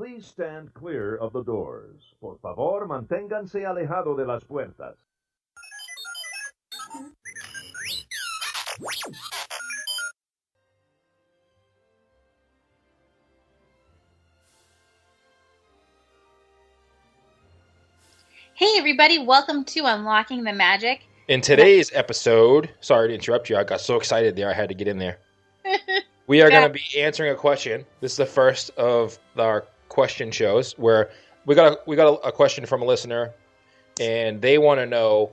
Please stand clear of the doors. Por favor, manténganse alejado de las puertas. Hey, everybody, welcome to Unlocking the Magic. In today's episode, sorry to interrupt you, I got so excited there I had to get in there. We are Yeah. going to be answering a question. This is the first of our question shows where we got a, we got a, a question from a listener, and they want to know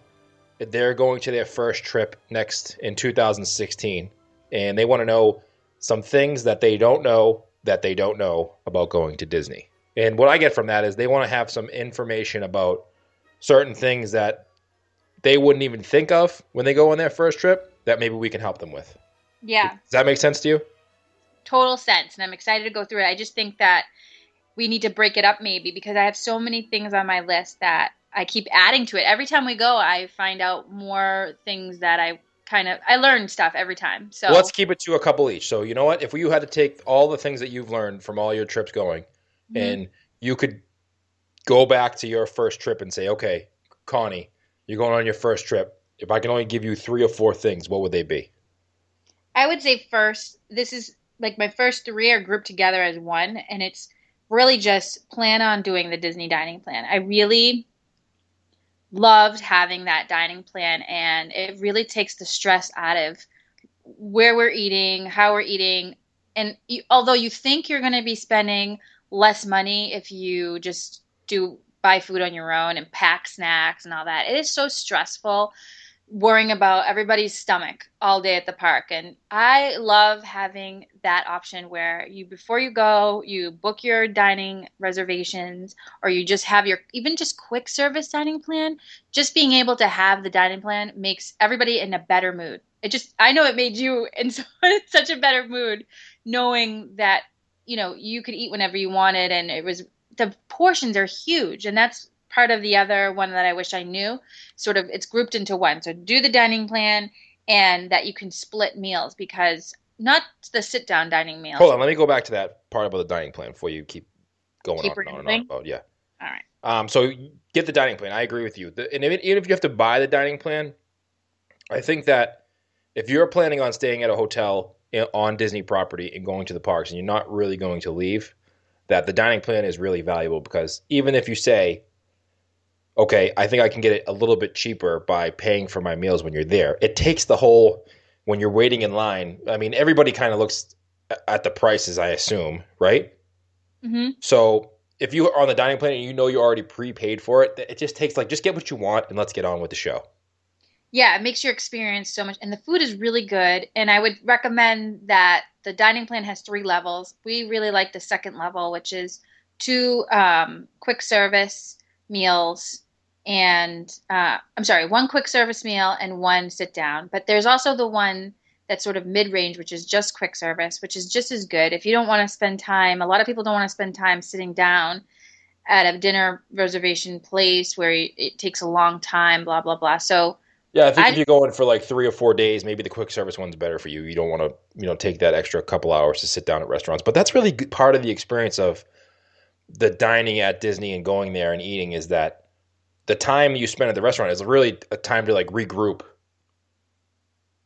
if they're going to their first trip next in 2016, and they want to know some things that they don't know that they don't know about going to Disney. And what I get from that is they want to have some information about certain things that they wouldn't even think of when they go on their first trip that maybe we can help them with. Yeah, Does that make sense to you? total sense. And I'm excited to go through it. I just think that we need to break it up maybe because I have so many things on my list that I keep adding to it. Every time we go, I find out more things that I kind of I learn stuff every time. So Let's keep it to a couple each. So you know what? If you had to take all the things that you've learned from all your trips going, Mhm. and you could go back to your first trip and say, okay, Connie, you're going on your first trip. If I can only give you three or four things, what would they be? I would say first, this is like my first three are grouped together as one, and it's really just plan on doing the Disney dining plan. I really loved having that dining plan, and it really takes the stress out of where we're eating, how we're eating, and you, although you think you're going to be spending less money if you just do buy food on your own and pack snacks and all that, it is so stressful worrying about everybody's stomach all day at the park. And i love having that option where you before you go you book your dining reservations or you just have your even just quick service dining plan. Just being able to have the dining plan makes everybody in a better mood. It just i know it made you in so- such a better mood knowing that you know you could eat whenever you wanted and it was the portions are huge and that's part of the other one that i wish i knew sort of it's grouped into one. So do the dining plan and that you can split meals because not the sit down dining meals. Hold on, let me go back to that part about the dining plan before you keep going Keep on and on and on about. Yeah. All right. Um, so get the dining plan. I agree with you. The, and even, even if you have to buy the dining plan, I think that if you're planning on staying at a hotel on Disney property and going to the parks, and you're not really going to leave, that the dining plan is really valuable because even if you say, okay, I think I can get it a little bit cheaper by paying for my meals when you're there, it takes the whole when you're waiting in line. I mean, everybody kind of looks at the prices, I assume, right? hmm So if you are on the dining plan and you know you're already prepaid for it, it just takes like just get what you want and let's get on with the show. Yeah, it makes your experience so much. And the food is really good. And I would recommend that the dining plan has three levels. We really like the second level, which is two um, quick service meals and uh, I'm sorry, one quick service meal and one sit down. But there's also the one that's sort of mid range, which is just quick service, which is just as good. If you don't want to spend time, a lot of people don't want to spend time sitting down at a dinner reservation place where it takes a long time, blah, blah, blah. So, Yeah, I think I- if you're going for like three or four days, maybe the quick service one's better for you. You don't want to, you know, take that extra couple hours to sit down at restaurants. But that's really part of the experience of the dining at Disney and going there and eating is that the time you spend at the restaurant is really a time to like regroup.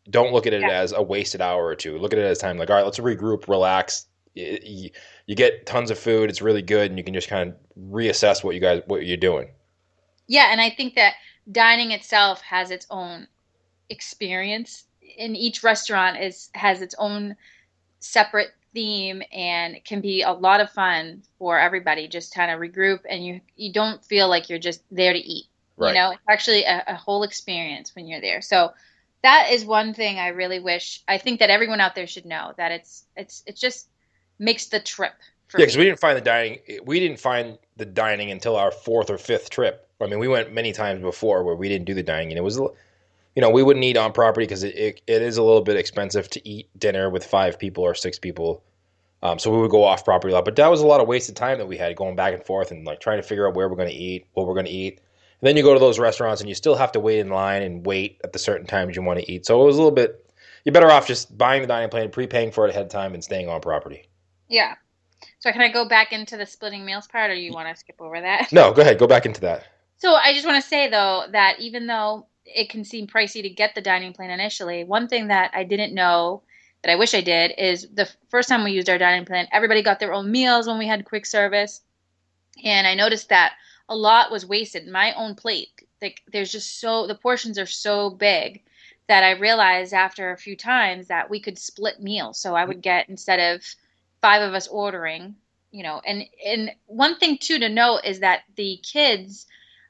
Don't look at it Yeah. as a wasted hour or two. Look at it as time like, all right, let's regroup, relax. Y- y- You get tons of food. It's really good, and you can just kind of reassess what you guys what you're doing. Yeah, and I think that dining itself has its own experience. And each restaurant is has its own separate theme and it can be a lot of fun for everybody just kind of regroup and you you don't feel like you're just there to eat. Right. You know, it's actually a, a whole experience when you're there. So that is one thing I really wish I think that everyone out there should know that it's it's it just makes the trip for Yeah, because we didn't find the dining. We didn't find the dining until our fourth or fifth trip. I mean, we went many times before where we didn't do the dining, and it was, you know, we wouldn't eat on property because it, it, it is a little bit expensive to eat dinner with five people or six people. Um, so we would go off property a lot, but that was a lot of wasted time that we had going back and forth and like trying to figure out where we're going to eat, what we're going to eat. And then you go to those restaurants and you still have to wait in line and wait at the certain times you want to eat. So it was a little bit. You're better off just buying the dining plan, prepaying for it ahead of time, and staying on property. Yeah. So can I go back into the splitting meals part, or you want to skip over that? No, go ahead. Go back into that. So I just want to say though that even though it can seem pricey to get the dining plan initially, one thing that I didn't know that I wish I did is the first time we used our dining plan, everybody got their own meals when we had quick service, and I noticed that a lot was wasted. My own plate, like there's just so the portions are so big that I realized after a few times that we could split meals. So I would mm-hmm. get instead of five of us ordering, you know, and and one thing too to note is that the kids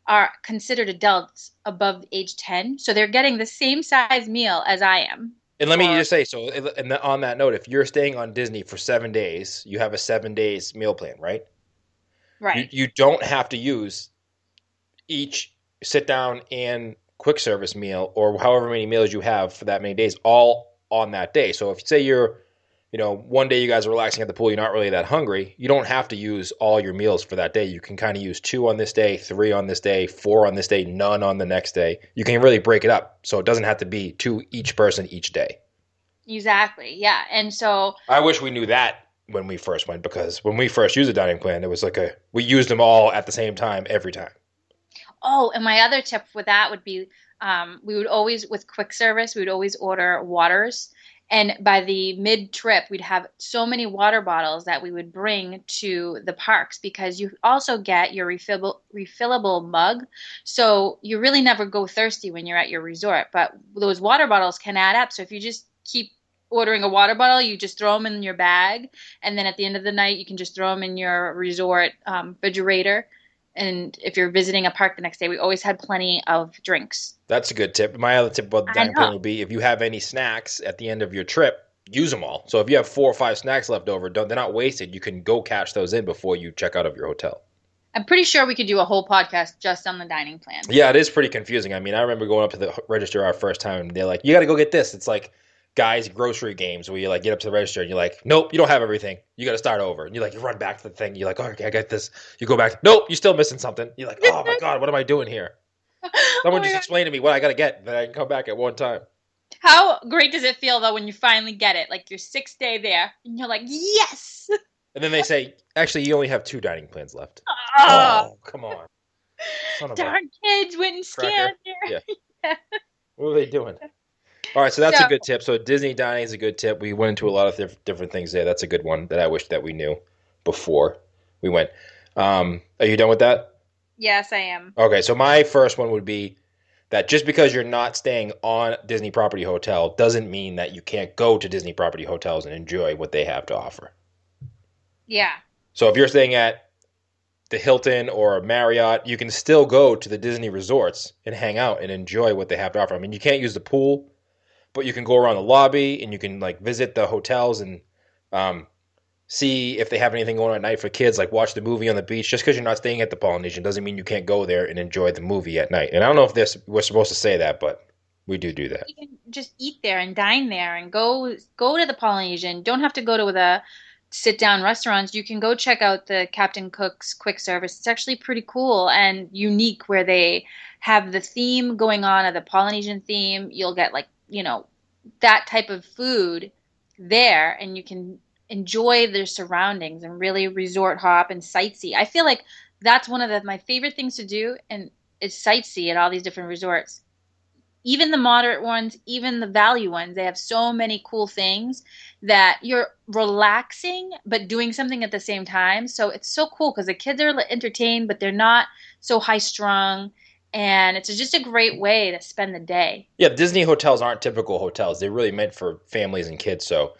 are considered adults above age 10 so they're getting the same size meal as i am And let me Or- just say, so and on that note, if you're staying on Disney for seven days, you have a seven days meal plan, right? right You, you don't have to use each sit down and quick service meal or however many meals you have for that many days all on that day. So if you say you're, you know, one day you guys are relaxing at the pool, you're not really that hungry, you don't have to use all your meals for that day. You can kind of use two on this day, three on this day, four on this day, none on the next day. You can really break it up. So it doesn't have to be two each person each day. exactly yeah and so I wish we knew that when we first went because when we first used a dining plan, it was like a we used them all at the same time every time. oh and my other tip with that would be um, we would always with quick service we would always order waters and by the mid trip we'd have so many water bottles that we would bring to the parks because you also get your refillable refillable mug. So you really never go thirsty when you're at your resort but those water bottles can add up. So if you just keep ordering a water bottle you just throw them in your bag. And then at the end of the night you can just throw them in your resort um, refrigerator and if you're visiting a park the next day we always had plenty of drinks That's a good tip. My other tip about the dining plan would be if you have any snacks at the end of your trip, use them all. So if you have four or five snacks left over, don't, they're not wasted. You can go catch those in before you check out of your hotel. i'm pretty sure we could do a whole podcast just on the dining plan Yeah, it is pretty confusing. I mean, I remember going up to the register our first time, and they're like, "You got to go get this." It's like Guy's Grocery Games where you like get up to the register and you're like, "Nope, you don't have everything. You got to start over." And you like you run back to the thing. You're like, oh, "Okay, I got this." You go back. Nope, you're still missing something. You're like, "Oh my god, what am I doing here?" Someone Oh just God. explain to me what I got to get, then I can come back at one time. how great does it feel though when you finally get it like your sixth day there and you're like yes And then they say, "Actually, you only have two dining plans left." oh, Oh, come on. Son of a darn kids went and scanned Cracker. there What are they doing? All right, so that's a good tip. So Disney dining is a good tip. We went into a lot of diff- different things there. That's a good one that I wish that we knew before we went. Um, are you done with that? yes i am Okay, so my first one would be that just because you're not staying on Disney property hotel doesn't mean that you can't go to Disney property hotels and enjoy what they have to offer. yeah So if you're staying at the Hilton or a Marriott, you can still go to the Disney resorts and hang out and enjoy what they have to offer. I mean, you can't use the pool, but you can go around the lobby and you can like visit the hotels and um, see if they have anything going on at night for kids, like watch the movie on the beach. Just because you're not staying at the Polynesian doesn't mean you can't go there and enjoy the movie at night. And I don't know if this we're supposed to say that, but we do do that. you can just eat there and dine there and go go to the Polynesian. Don't have to go to the sit down restaurants. You can go check out the Captain Cook's quick service. It's actually pretty cool and unique where they have the theme going on of the Polynesian theme. You'll get like, you know, that type of food there and you can enjoy their surroundings and really resort hop and sightsee. I feel like that's one of the, my favorite things to do and is sightsee at all these different resorts even the moderate ones, even the value ones, they have so many cool things that you're relaxing but doing something at the same time. So it's so cool because the kids are entertained, but they're not so high strung. And it's just a great way to spend the day. Yeah, Disney hotels aren't typical hotels. They're really meant for families and kids. So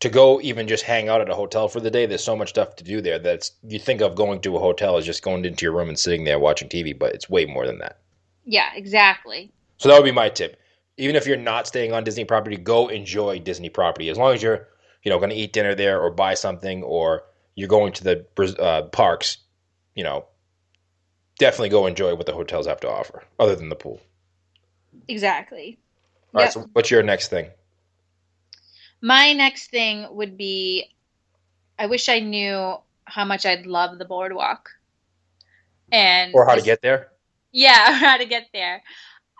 to go even just hang out at a hotel for the day, there's so much stuff to do there that's you think of going to a hotel as just going into your room and sitting there watching TV, but it's way more than that. Yeah, exactly. So that would be my tip. Even if you're not staying on Disney property, go enjoy Disney property. As long as you're, you know, going to eat dinner there or buy something or you're going to the uh, parks, you know, definitely go enjoy what the hotels have to offer, other than the pool. Exactly. All right. Yep. So what's your next thing? My next thing would be I wish I knew how much I'd love the boardwalk. And Or how to get there? Yeah, how to get there.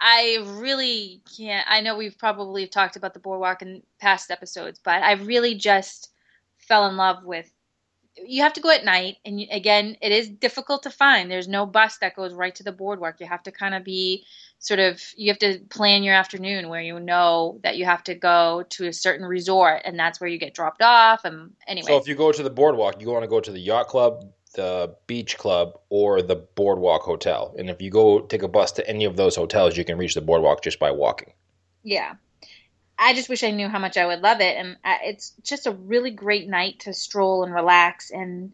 I really can't. I know we've probably talked about the boardwalk in past episodes, but I really just fell in love with you have to go at night, and again, it is difficult to find. There's no bus that goes right to the boardwalk. You have to kind of be sort of you have to plan your afternoon where you know that you have to go to a certain resort, and that's where you get dropped off. And anyway, So if you go to the boardwalk, you want to go to the yacht club, the beach club, or the boardwalk hotel. And if you go take a bus to any of those hotels, you can reach the boardwalk just by walking. yeah. I just wish I knew how much I would love it, and I, it's just a really great night to stroll and relax. And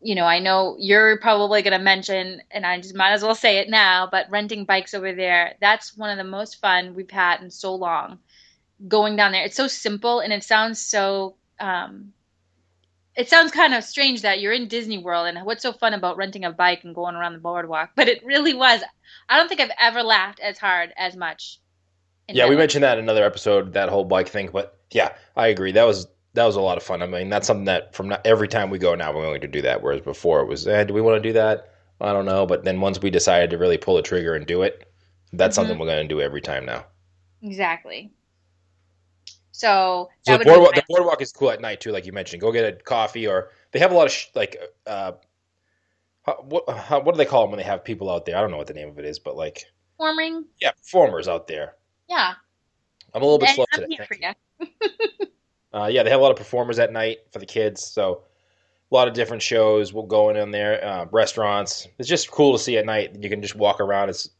you know, I know you're probably going to mention, and I just might as well say it now, but renting bikes over there—that's one of the most fun we've had in so long. Going down there, it's so simple, and it sounds so. Um, it sounds kind of strange that you're in Disney World, and what's so fun about renting a bike and going around the boardwalk? But it really was. I don't think I've ever laughed as hard as much. Yeah, we life. mentioned that in another episode, that whole bike thing. But yeah, I agree. That was that was a lot of fun. I mean, that's something that from now, every time we go now, we're going to do that. Whereas before it was, eh, do we want to do that? I don't know. But then once we decided to really pull the trigger and do it, that's Mhm. something we're going to do every time now. Exactly. So, So the boardwalk, the boardwalk is cool at night too, like you mentioned. Go get a coffee, or they have a lot of sh- like, uh, what how, what do they call them when they have people out there? I don't know what the name of it is, but like, forming. yeah, performers out there. Yeah. I'm a little bit And slow I'm today. here for you. Uh, yeah, they have a lot of performers at night for the kids, so a lot of different shows will go in on there. Uh, restaurants. It's just cool to see at night. You can just walk around. It's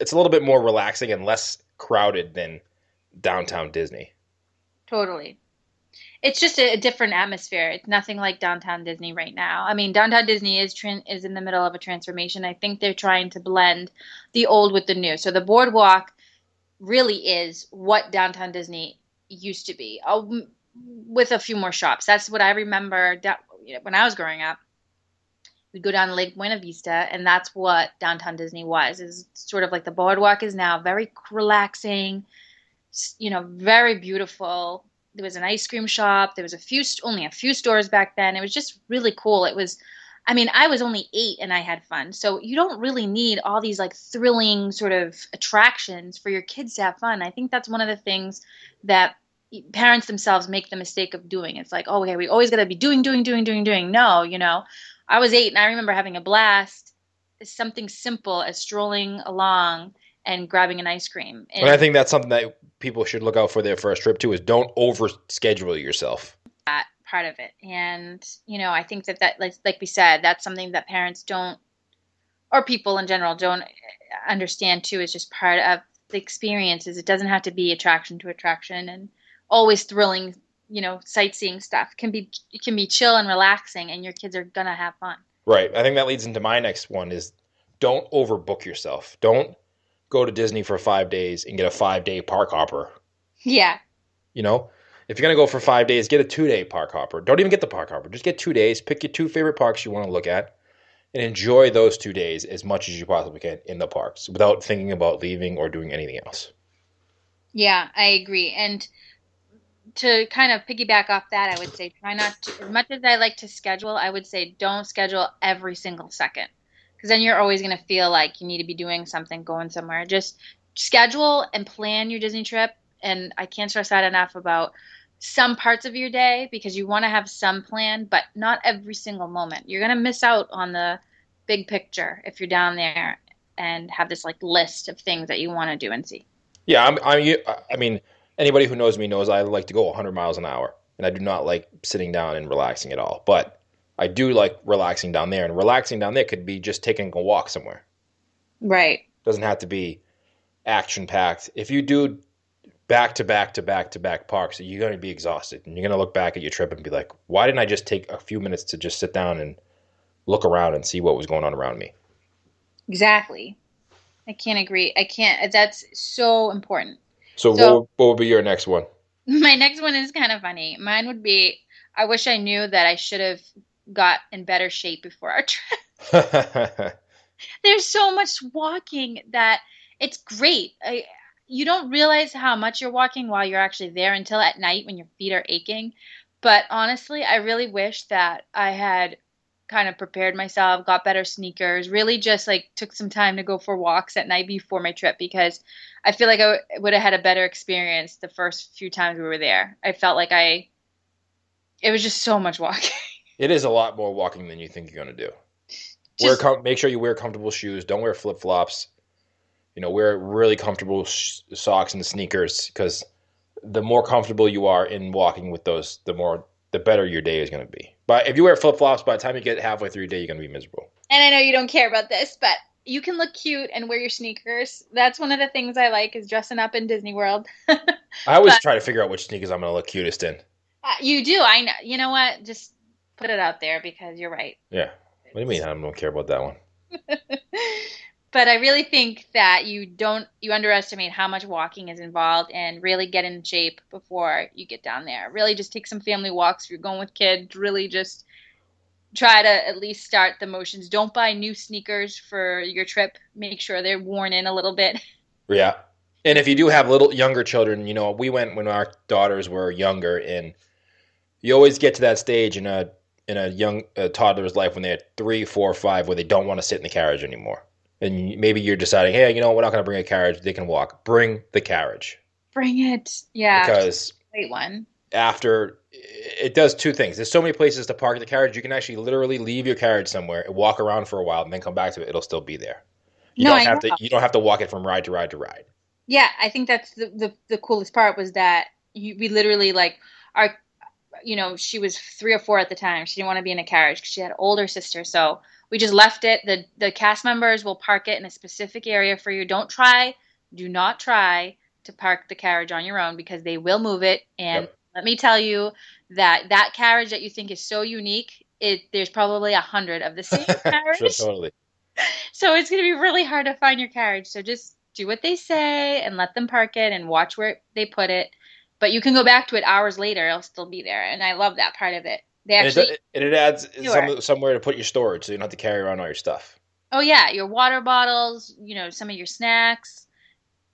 it's a little bit more relaxing and less crowded than downtown Disney. Totally. It's just a, a different atmosphere. It's nothing like downtown Disney right now. I mean, downtown Disney is tran- is in the middle of a transformation. I think they're trying to blend the old with the new. So the boardwalk really is what downtown Disney used to be, uh, with a few more shops. That's what I remember you know, when I was growing up. We'd go down Lake Buena Vista, and that's what downtown Disney was. Is sort of like the boardwalk is now, very relaxing, you know, very beautiful. There was an ice cream shop. There was a few, only a few stores back then. It was just really cool. It was, I mean, I was only eight and I had fun. So you don't really need all these like thrilling sort of attractions for your kids to have fun. I think that's one of the things that parents themselves make the mistake of doing. It's like, oh, okay, we always got to be doing, doing, doing, doing, doing. No, you know, I was eight and I remember having a blast. Something simple as strolling along and grabbing an ice cream. And I think that's something that people should look out for their first trip too. Is don't over schedule yourself. that part of it. And you know, I think that that like like we said, that's something that parents don't or people in general don't understand too is just part of the experiences. It doesn't have to be attraction to attraction and always thrilling, you know, sightseeing stuff. It can be it can be chill and relaxing and your kids are going to have fun. Right. I think that leads into my next one is don't overbook yourself. Don't go to Disney for five days and get a five day park hopper. Yeah. You know, if you're gonna go for five days, get a two day park hopper. Don't even get the park hopper. Just get two days. Pick your two favorite parks you want to look at, and enjoy those two days as much as you possibly can in the parks without thinking about leaving or doing anything else. Yeah, I agree. And to kind of piggyback off that, I would say try not to, as much as I like to schedule, I would say don't schedule every single second. Because then you're always going to feel like you need to be doing something, going somewhere. Just schedule and plan your Disney trip. And I can't stress that enough about some parts of your day because you want to have some plan, but not every single moment. You're going to miss out on the big picture if you're down there and have this like list of things that you want to do and see. Yeah, I'm, I'm, I mean, anybody who knows me knows I like to go 100 miles an hour, and I do not like sitting down and relaxing at all. But I do like relaxing down there, and relaxing down there could be just taking a walk somewhere. Right. doesn't have to be action packed. If you do back to back to back to back parks, you're going to be exhausted, and you're going to look back at your trip and be like, "Why didn't I just take a few minutes to just sit down and look around and see what was going on around me?" Exactly. I can't agree. I can't. That's so important. So, So- what, what would be your next one? My next one is kind of funny. Mine would be I wish I knew that I should have got in better shape before our trip. There's so much walking that it's great. I, you don't realize how much you're walking while you're actually there until at night when your feet are aching. But honestly, I really wish that I had kind of prepared myself, got better sneakers, really just like took some time to go for walks at night before my trip because I feel like I w- would have had a better experience the first few times we were there. I felt like I, it was just so much walking. It is a lot more walking than you think you're going to do. wear com- make sure you wear comfortable shoes. Don't wear flip flops. You know, wear really comfortable sh- socks and sneakers because the more comfortable you are in walking with those, the more the better your day is going to be. But if you wear flip flops, by the time you get halfway through your day, you're going to be miserable. and I know you don't care about this, but you can look cute and wear your sneakers. That's one of the things I like is dressing up in Disney World. I always But- try to figure out which sneakers I'm going to look cutest in. Uh, you do. I know. You know what? Just put it out there because you're right. Yeah. What do you mean? I don't care about that one. but I really think that you don't you underestimate how much walking is involved and really get in shape before you get down there. Really just take some family walks if you're going with kids. Really just try to at least start the motions. Don't buy new sneakers for your trip. Make sure they're worn in a little bit. Yeah. And if you do have little younger children, you know, we went when our daughters were younger, and you always get to that stage in a in a young a toddler's life when they're three, four, five, where they don't want to sit in the carriage anymore. And maybe you're deciding, hey, you know, we're not going to bring a carriage; they can walk. Bring the carriage Bring it. Yeah. because great one. after it does two things. There's so many places to park the carriage. You can actually literally leave your carriage somewhere and walk around for a while, and then come back to it. It'll still be there. You No, don't I have know. to. You don't have to walk it from ride to ride to ride. Yeah, I think that's the, the, the coolest part was that you, we literally like our, you know, she was three or four at the time. She didn't want to be in a carriage because she had older sister. So we just left it. The the cast members will park it in a specific area for you. Don't try, do not try to park the carriage on your own because they will move it. And Yep. let me tell you that that carriage that you think is so unique, it there's probably a hundred of the same carriage. Sure, totally. So it's going to be really hard to find your carriage. So just do what they say and let them park it and watch where they put it. But you can go back to it hours later; it'll still be there, and I love that part of it. They And it, and it adds some, somewhere to put your storage, so you don't have to carry around all your stuff. oh yeah, your water bottles, you know, some of your snacks,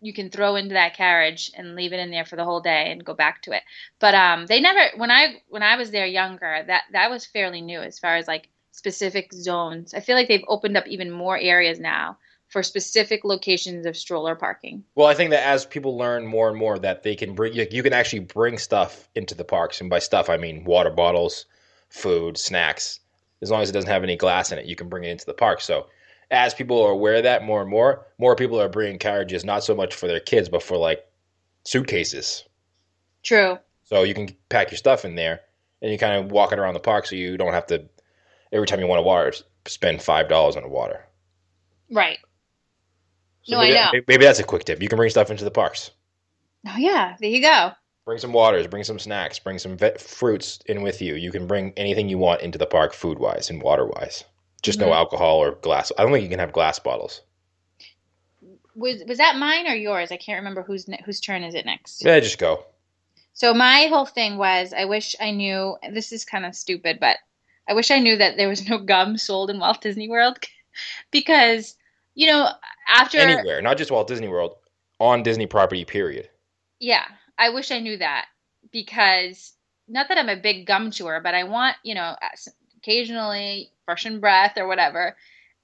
you can throw into that carriage and leave it in there for the whole day and go back to it. But um, they never when I when I was there younger, that that was fairly new as far as like specific zones. I feel like they've opened up even more areas now for specific locations of stroller parking. Well, I think that as people learn more and more that they can bring, you, you can actually bring stuff into the parks, and by stuff I mean water bottles, food, snacks. As long as it doesn't have any glass in it, you can bring it into the park. So, as people are aware of that more and more, more people are bringing carriages not so much for their kids, but for like suitcases. True. So you can pack your stuff in there, and you kind of walk it around the park, so you don't have to every time you want to water spend five dollars on a water. Right. So No, I know. maybe that's a quick tip. You can bring stuff into the parks. Oh yeah, there you go. Bring some waters, bring some snacks, bring some vet fruits in with you. You can bring anything you want into the park, food wise and water wise. Just no Mhm. alcohol or glass. I don't think you can have glass bottles. Was was that mine or yours? I can't remember whose ne- whose turn is it next. Yeah, just go. So my whole thing was, I wish I knew. This is kind of stupid, but I wish I knew that there was no gum sold in Walt Disney World, because you know after Anywhere, not just Walt Disney World, on Disney property. Period. yeah, I wish I knew that because not that I'm a big gum chewer, but I want you know as- occasionally freshen breath or whatever,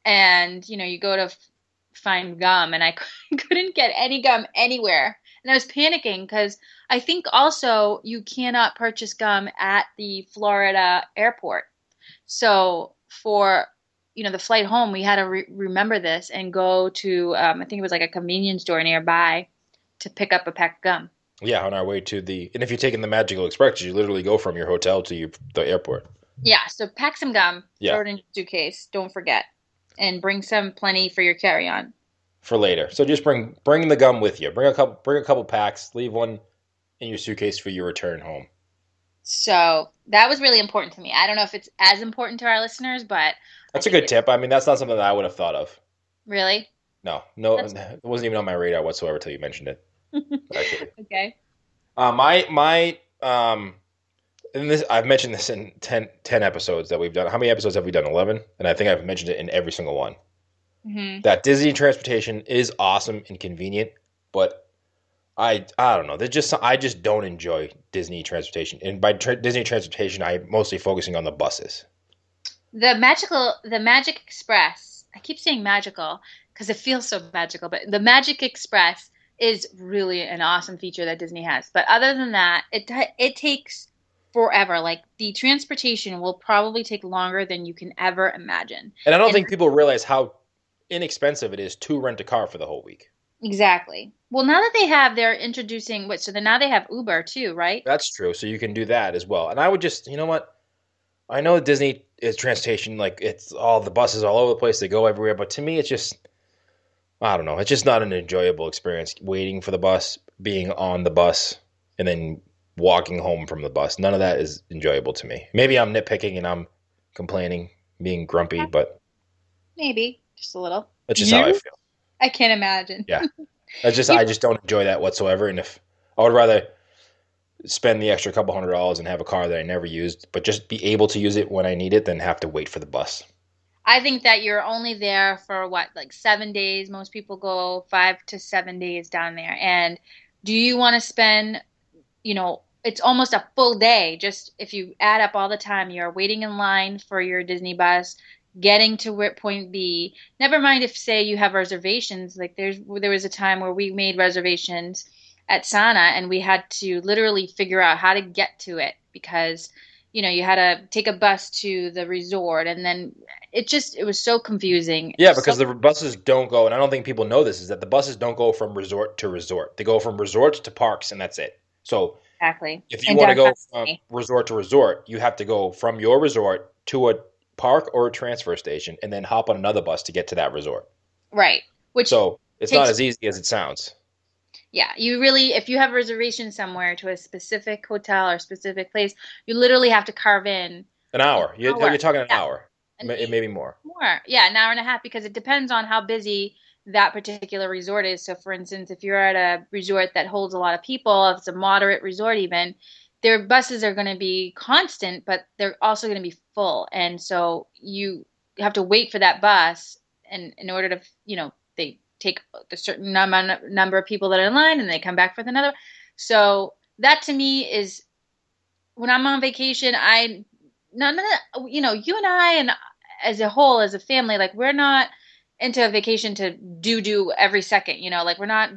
and you know you go to f- find gum and I couldn't get any gum anywhere, and I was panicking because I think also you cannot purchase gum at the Florida airport, so for you know the flight home we had to re- remember this and go to um, I think it was like a convenience store nearby to pick up a pack of gum. Yeah, on our way to the. And if you're taking the Magical Express, you literally go from your hotel to your, the airport. Yeah, so pack some gum, Yeah. throw it in your suitcase, don't forget, and bring some plenty for your carry-on. for later. So just bring bring the gum with you. Bring a couple bring a couple packs. Leave one in your suitcase for your return home. So that was really important to me. I don't know if it's as important to our listeners, but That's a good tip. I mean, that's not something that I would have thought of. really, No, no, That's- it wasn't even on my radar whatsoever till you mentioned it. Actually, okay. uh, my my um, and this I've mentioned this in 10, 10 episodes that we've done. How many episodes have we done? Eleven, and I think I've mentioned it in every single one. hmm that Disney transportation is awesome and convenient, but I I don't know. There's just I just don't enjoy Disney transportation, and by tra- Disney transportation, I'm mostly focusing on the buses. The magical, the Magic Express. I keep saying magical because it feels so magical, but the Magic Express is really an awesome feature that Disney has. But other than that, it it takes forever. Like the transportation will probably take longer than you can ever imagine. And I don't And- think people realize how inexpensive it is to rent a car for the whole week. Exactly. Well, now that they have, they're introducing what? So then now they have Uber too, right? That's true. So you can do that as well. And I would just, you know what? I know Disney is transportation, like it's all the buses all over the place. They go everywhere. But to me, it's just, I don't know. It's just not an enjoyable experience waiting for the bus, being on the bus, and then walking home from the bus. None of that is enjoyable to me. Maybe I'm nitpicking and I'm complaining, being grumpy, but Maybe just a little. that's just how I feel. I can't imagine. Yeah. That's just I just don't enjoy that whatsoever. And if I would rather spend the extra couple hundred dollars and have a car that I never used, but just be able to use it when I need it, than have to wait for the bus. I think that you're only there for what, like seven days. Most people go five to seven days down there. And do you want to spend, you know, it's almost a full day. Just if you add up all the time, you're waiting in line for your Disney bus, getting to point B. Never mind if, say, you have reservations. Like there's there was a time where we made reservations at Sanaa and we had to literally figure out how to get to it because you know you had to take a bus to the resort and then it just it was so confusing Yeah, because So- the buses don't go, and I don't think people know this, is that the buses don't go from resort to resort. They go from resorts to parks, and that's it. So exactly if you And want to go from resort to resort, you have to go from your resort to a park or a transfer station, and then hop on another bus to get to that resort. right which So it's not as easy as it sounds. Yeah you really if you have a reservation somewhere to a specific hotel or specific place you literally have to carve in An hour. You're, hour. you're talking an Yeah. hour, an May- maybe more. More. Yeah, an hour and a half because it depends on how busy that particular resort is. So, for instance, if you're at a resort that holds a lot of people, if it's a moderate resort, even, their buses are going to be constant, but they're also going to be full. And so you have to wait for that bus. And in order to, you know, they take a certain number, number of people that are in line and they come back for another. So, that to me is when I'm on vacation, I none of you know, you and I and as a whole, as a family, like we're not into a vacation to do do every second, you know, like we're not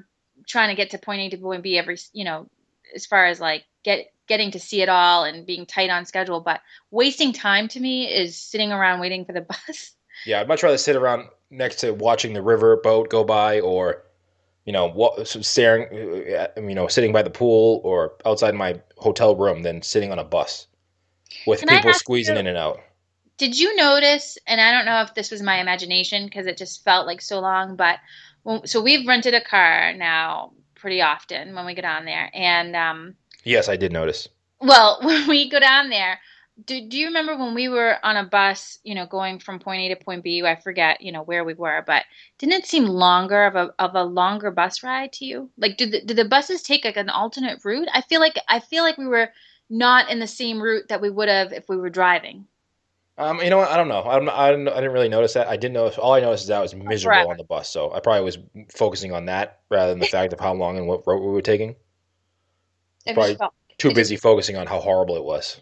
trying to get to point A to point B every, you know, as far as like get getting to see it all and being tight on schedule. But wasting time to me is sitting around waiting for the bus. Yeah, I'd much rather sit around next to watching the river boat go by, or you know, staring, uh, you know, sitting by the pool or outside my hotel room than sitting on a bus with Can people squeezing you- in and out. Did you notice? And I don't know if this was my imagination because it just felt like so long, but when, so we've rented a car now pretty often when we get on there, and um, Yes, I did notice. Well, when we go down there, do, do you remember when we were on a bus, you know, going from point A to point B? I forget, you know, where we were, but didn't it seem longer of a of a longer bus ride to you? Like, did the, did the buses take like an alternate route? I feel like I feel like we were not in the same route that we would have if we were driving. Um, you know what? I don't know. I'm, I didn't, I didn't really notice that. I didn't notice. All I noticed is that I was miserable Forever. on the bus, so I probably was focusing on that rather than the fact of how long and what route we were taking. It Probably felt- Too busy focusing on how horrible it was.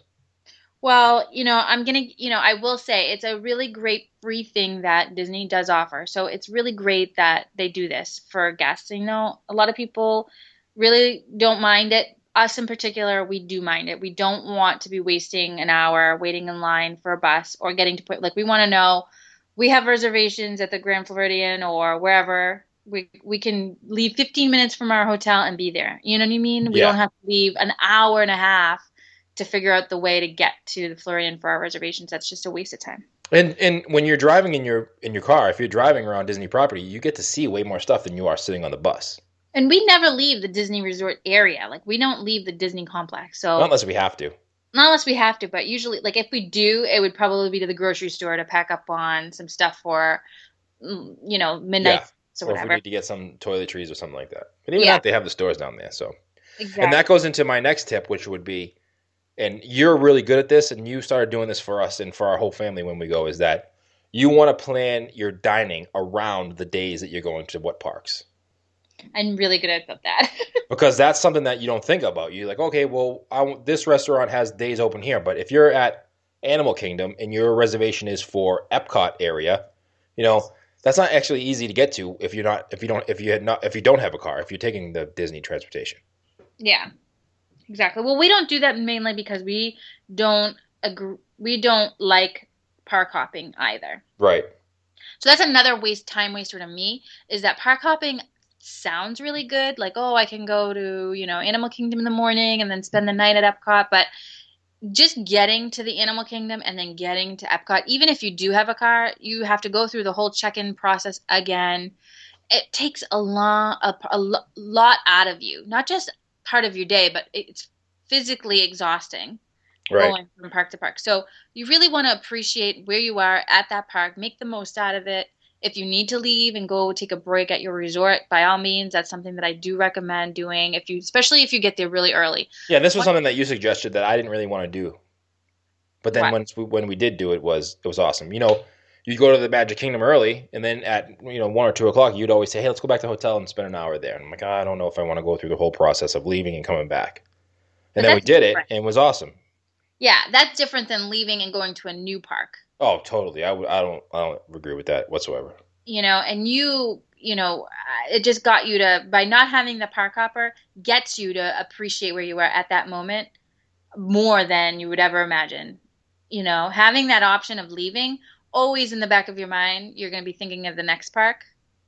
Well, you know, I'm gonna, you know, I will say it's a really great free thing that Disney does offer. So it's really great that they do this for guests. You know, a lot of people really don't mind it. Us in particular, we do mind it. We don't want to be wasting an hour waiting in line for a bus or getting to put like we want to know we have reservations at the Grand Floridian or wherever. We we can leave 15 minutes from our hotel and be there. You know what I mean? We Yeah. don't have to leave an hour and a half to figure out the way to get to the Floridian for our reservations. That's just a waste of time. And and when you're driving in your in your car, if you're driving around Disney property, you get to see way more stuff than you are sitting on the bus. And we never leave the Disney Resort area. Like we don't leave the Disney complex. So Not unless we have to. not unless we have to, but usually like if we do, it would probably be to the grocery store to pack up on some stuff for mm, you know, midnight Yeah. or or if we whatever. need to get some toiletries or something like that. But even Yeah. that, they have the stores down there. So, Exactly. and that goes into my next tip, which would be, and you're really good at this, and you started doing this for us and for our whole family when we go, is that you want to plan your dining around the days that you're going to what parks. I'm really good at that. because that's something that you don't think about. You're like, okay, well, I, this restaurant has days open here, but if you're at Animal Kingdom and your reservation is for Epcot area, you know that's not actually easy to get to if you're not if you don't if you had not if you don't have a car if you're taking the Disney transportation. yeah. Exactly. Well, we don't do that mainly because we don't agree. We don't like park hopping either. Right. So that's another waste time waster to me is that park hopping sounds really good. Like, oh, I can go to, you know, Animal Kingdom in the morning and then spend the night at Epcot. But just getting to the Animal Kingdom and then getting to Epcot, even if you do have a car, you have to go through the whole check-in process again. It takes a long, a, a lot out of you. Not just part of your day, but it's physically exhausting Right. going from park to park. So you really want to appreciate where you are at that park, make the most out of it. If you need to leave and go take a break at your resort, by all means, that's something that I do recommend doing. If you, especially if you get there really early. Yeah, this was What- something that you suggested that I didn't really want to do. But then What? once we, when we did do it, was it was awesome. You know, you go to the Magic Kingdom early, and then at you know one or two o'clock, you'd always say, "Hey, let's go back to the hotel and spend an hour there." And I'm like, "Ah, I don't know if I want to go through the whole process of leaving and coming back. But And then we did it, and it was awesome. Yeah, that's different than leaving and going to a new park. Oh, totally. I, would- I don't I don't agree with that whatsoever. You know, and you, you know, it just got you to by not having the park hopper gets you to appreciate where you are at that moment more than you would ever imagine. You know, having that option of leaving always in the back of your mind, you're going to be thinking of the next park.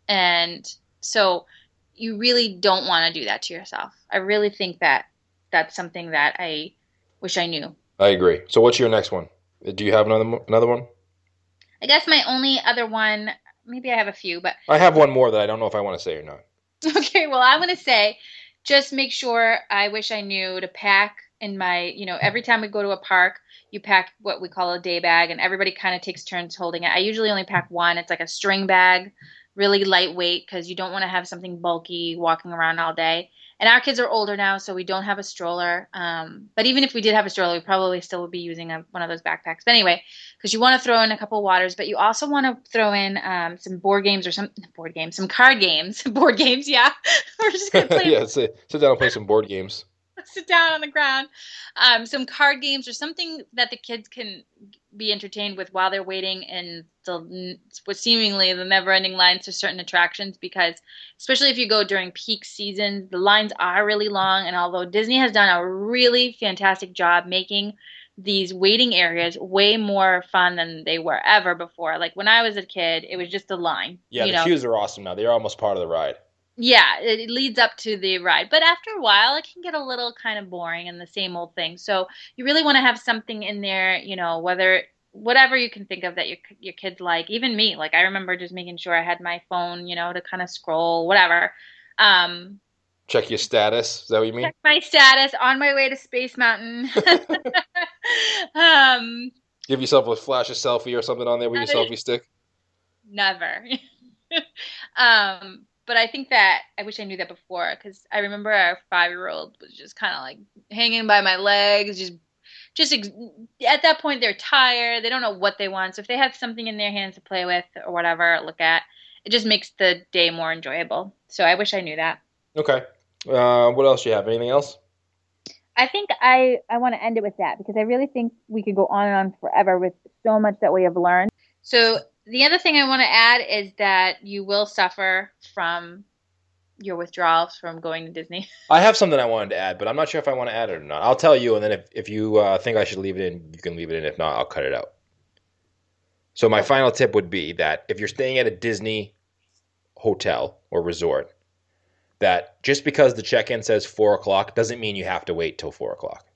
And so you really don't want to do that to yourself. I really think that that's something that I wish I knew. I agree. So what's your next one? Do you have another another one? I guess my only other one, maybe I have a few, but I have one more that I don't know if I want to say or not. Okay, well, I'm going to say just make sure I wish I knew to pack in my, you know, every time we go to a park, you pack what we call a day bag, and everybody kind of takes turns holding it. I usually only pack one. It's like a string bag, really lightweight, because you don't want to have something bulky walking around all day. And our kids are older now, so we don't have a stroller. Um, but even if we did have a stroller, we probably still would be using a, one of those backpacks. But anyway, because you want to throw in a couple waters, but you also want to throw in um, some board games or some board games, some card games, board games. Yeah, we're just gonna play yeah, sit, sit down and play some board games. sit down on the ground. Um, some card games or something that the kids can be entertained with while they're waiting in the what seemingly the never-ending lines to certain attractions. Because especially if you go during peak seasons, the lines are really long. And although Disney has done a really fantastic job making these waiting areas way more fun than they were ever before. Like when I was a kid, it was just a line. Yeah, the know? queues are awesome now. They're almost part of the ride. Yeah, it leads up to the ride. But after a while, it can get a little kind of boring and the same old thing. So you really want to have something in there, you know, whether whatever you can think of that your your kids like. Even me, like I remember just making sure I had my phone, you know, to kind of scroll, whatever. Um, Check your status. Is that what you mean? check my status on my way to Space Mountain. um, Give yourself a flash a selfie or something on there with your selfie stick. never. um, but I think that I wish I knew that before because I remember our five year old was just kind of like hanging by my legs, just just ex- at that point they're tired, they don't know what they want. So if they have something in their hands to play with or whatever, look at, it just makes the day more enjoyable. So I wish I knew that. Okay. Uh, what else do you have? Anything else? I think I, I want to end it with that because I really think we could go on and on forever with so much that we have learned. So the other thing I want to add is that you will suffer from your withdrawals from going to Disney. I have something I wanted to add, but I'm not sure if I want to add it or not. I'll tell you, and then if, if you uh, think I should leave it in, you can leave it in. If not, I'll cut it out. So my final tip would be that if you're staying at a Disney hotel or resort, that just because the check-in says four o'clock doesn't mean you have to wait till four o'clock.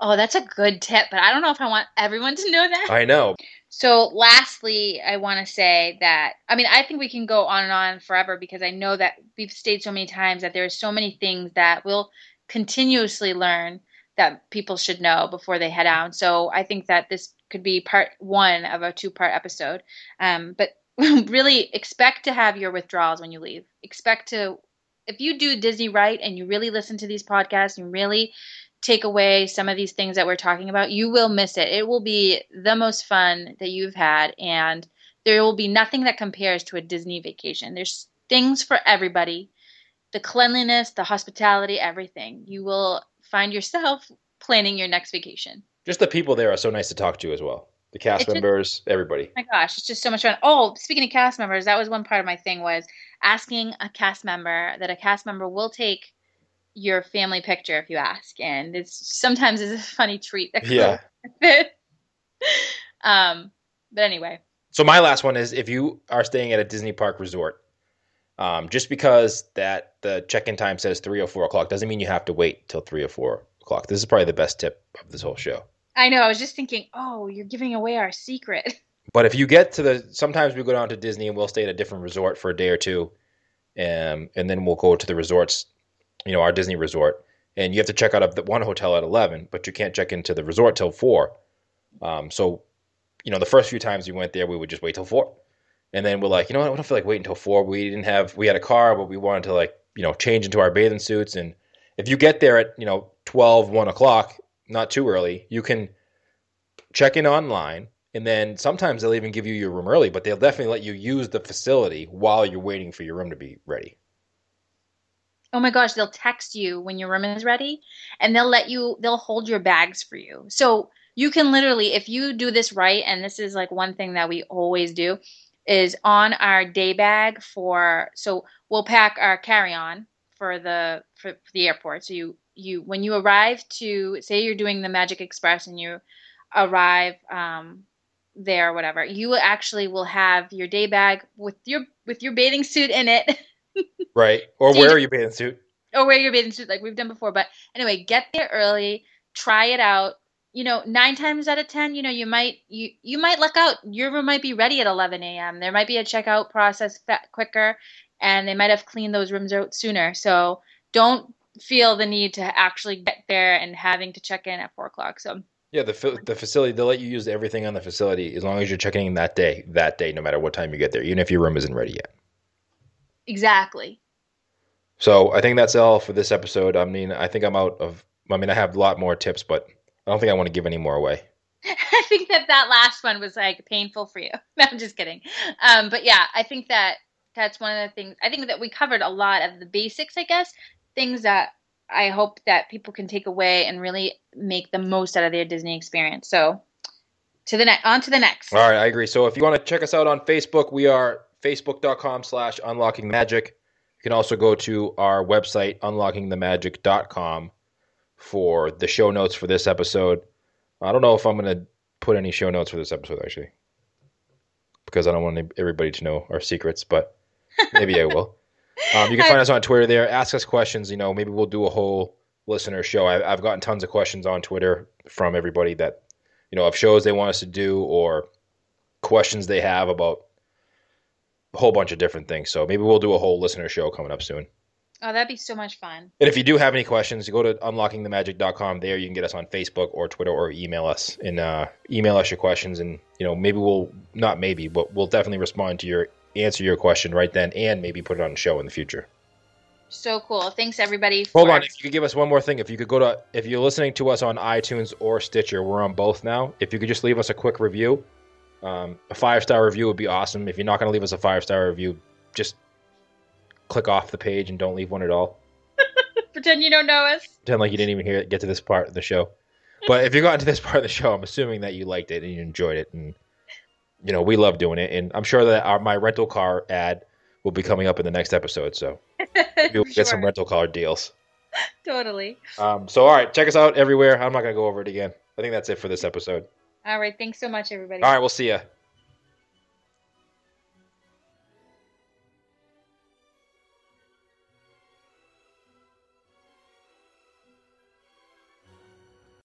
Oh, that's a good tip, but I don't know if I want everyone to know that. I know. So, lastly, I want to say that I mean, I think we can go on and on forever because I know that we've stayed so many times that there are so many things that we'll continuously learn that people should know before they head out. So, I think that this could be part one of a two part episode. Um, but really expect to have your withdrawals when you leave. Expect to, if you do Disney right and you really listen to these podcasts and really take away some of these things that we're talking about, you will miss it. It will be the most fun that you've had, and there will be nothing that compares to a Disney vacation. There's things for everybody the cleanliness, the hospitality, everything. You will find yourself planning your next vacation. Just the people there are so nice to talk to as well. The cast It's just- members, everybody. my gosh, it's just so much fun. Oh, speaking of cast members, that was one part of my thing was asking a cast member that a cast member will take your family picture if you ask, and it's sometimes it's a funny treat. Yeah. um, but anyway, So my last one is if you are staying at a Disney park resort, um, just because that the check-in time says three or four o'clock doesn't mean you have to wait till three or four o'clock. This is probably the best tip of this whole show. I know I was just thinking, oh, you're giving away our secret. But if you get to the, sometimes we go down to Disney and we'll stay at a different resort for a day or two, um, and then we'll go to the resorts, you know, our Disney resort, and you have to check out of the one hotel at eleven, but you can't check into the resort till four. Um, so, you know, the first few times we went there, we would just wait till four, and then we're like, you know what, I don't feel like waiting till four. We didn't have, we had a car, but we wanted to like, you know, change into our bathing suits, and if you get there at you know 12, 1 o'clock, not too early, you can check in online and then sometimes they'll even give you your room early, but they'll definitely let you use the facility while you're waiting for your room to be ready. Oh my gosh, they'll text you when your room is ready and they'll let you they'll hold your bags for you. So you can literally if you do this right and this is like one thing that we always do is on our day bag for so we'll pack our carry-on for the for, the airport. So you you when you arrive to say you're doing the Magic Express and you arrive um there whatever, you actually will have your day bag with your with your bathing suit in it. Right. Or So you wear ju- your bathing suit. or wear your bathing suit like we've done before. But anyway, get there early, try it out. You know, nine times out of ten, you know, you might you you might luck out. Your room might be ready at 11 a.m. There might be a checkout process quicker, and they might have cleaned those rooms out sooner. So don't feel the need to actually get there and having to check in at four o'clock. So Yeah, the the facility they'll let you use everything on the facility as long as you're checking in that day, that day, no matter what time you get there, even if your room isn't ready yet. Exactly. So I think that's all for this episode. I mean, I think I'm out of. I mean, I have a lot more tips, but I don't think I want to give any more away. I think that that last one was like painful for you. No, I'm just kidding. Um, but yeah, I think that that's one of the things. I think that we covered a lot of the basics, I guess, things that I hope that people can take away and really make the most out of their Disney experience. So, to the next, on to the next. All right, I agree. So if you want to check us out on Facebook, we are facebook.com slash unlocking magic. You can also go to our website, unlockingthemagic.com, for the show notes for this episode. I don't know if I'm going to put any show notes for this episode, actually, because I don't want everybody to know our secrets, but maybe I will. Um, you can find us on Twitter there. Ask us questions. You know, maybe we'll do a whole listener show. I, I've gotten tons of questions on Twitter from everybody that, you know, of shows they want us to do or questions they have about a whole bunch of different things. So maybe we'll do a whole listener show coming up soon. Oh, that'd be so much fun. And if you do have any questions, you go to unlockingthemagic.com. There you can get us on Facebook or Twitter or email us and uh, email us your questions. And, you know, maybe we'll, not maybe, but we'll definitely respond to your, answer your question right then and maybe put it on the show in the future. So cool. Thanks everybody. Hold on. If you could give us one more thing, if you could go to, if you're listening to us on iTunes or Stitcher, we're on both now. If you could just leave us a quick review, um, a five star review would be awesome. If you're not going to leave us a five star review, just click off the page and don't leave one at all. Pretend you don't know us. Pretend like you didn't even hear it, get to this part of the show. But if you got into this part of the show, I'm assuming that you liked it and you enjoyed it, and you know we love doing it. And I'm sure that our, my rental car ad will be coming up in the next episode, so you'll get some rental car deals. Totally. Um, so all right, check us out everywhere. I'm not gonna go over it again. I think that's it for this episode. All right. Thanks so much, everybody. All right, we'll see ya.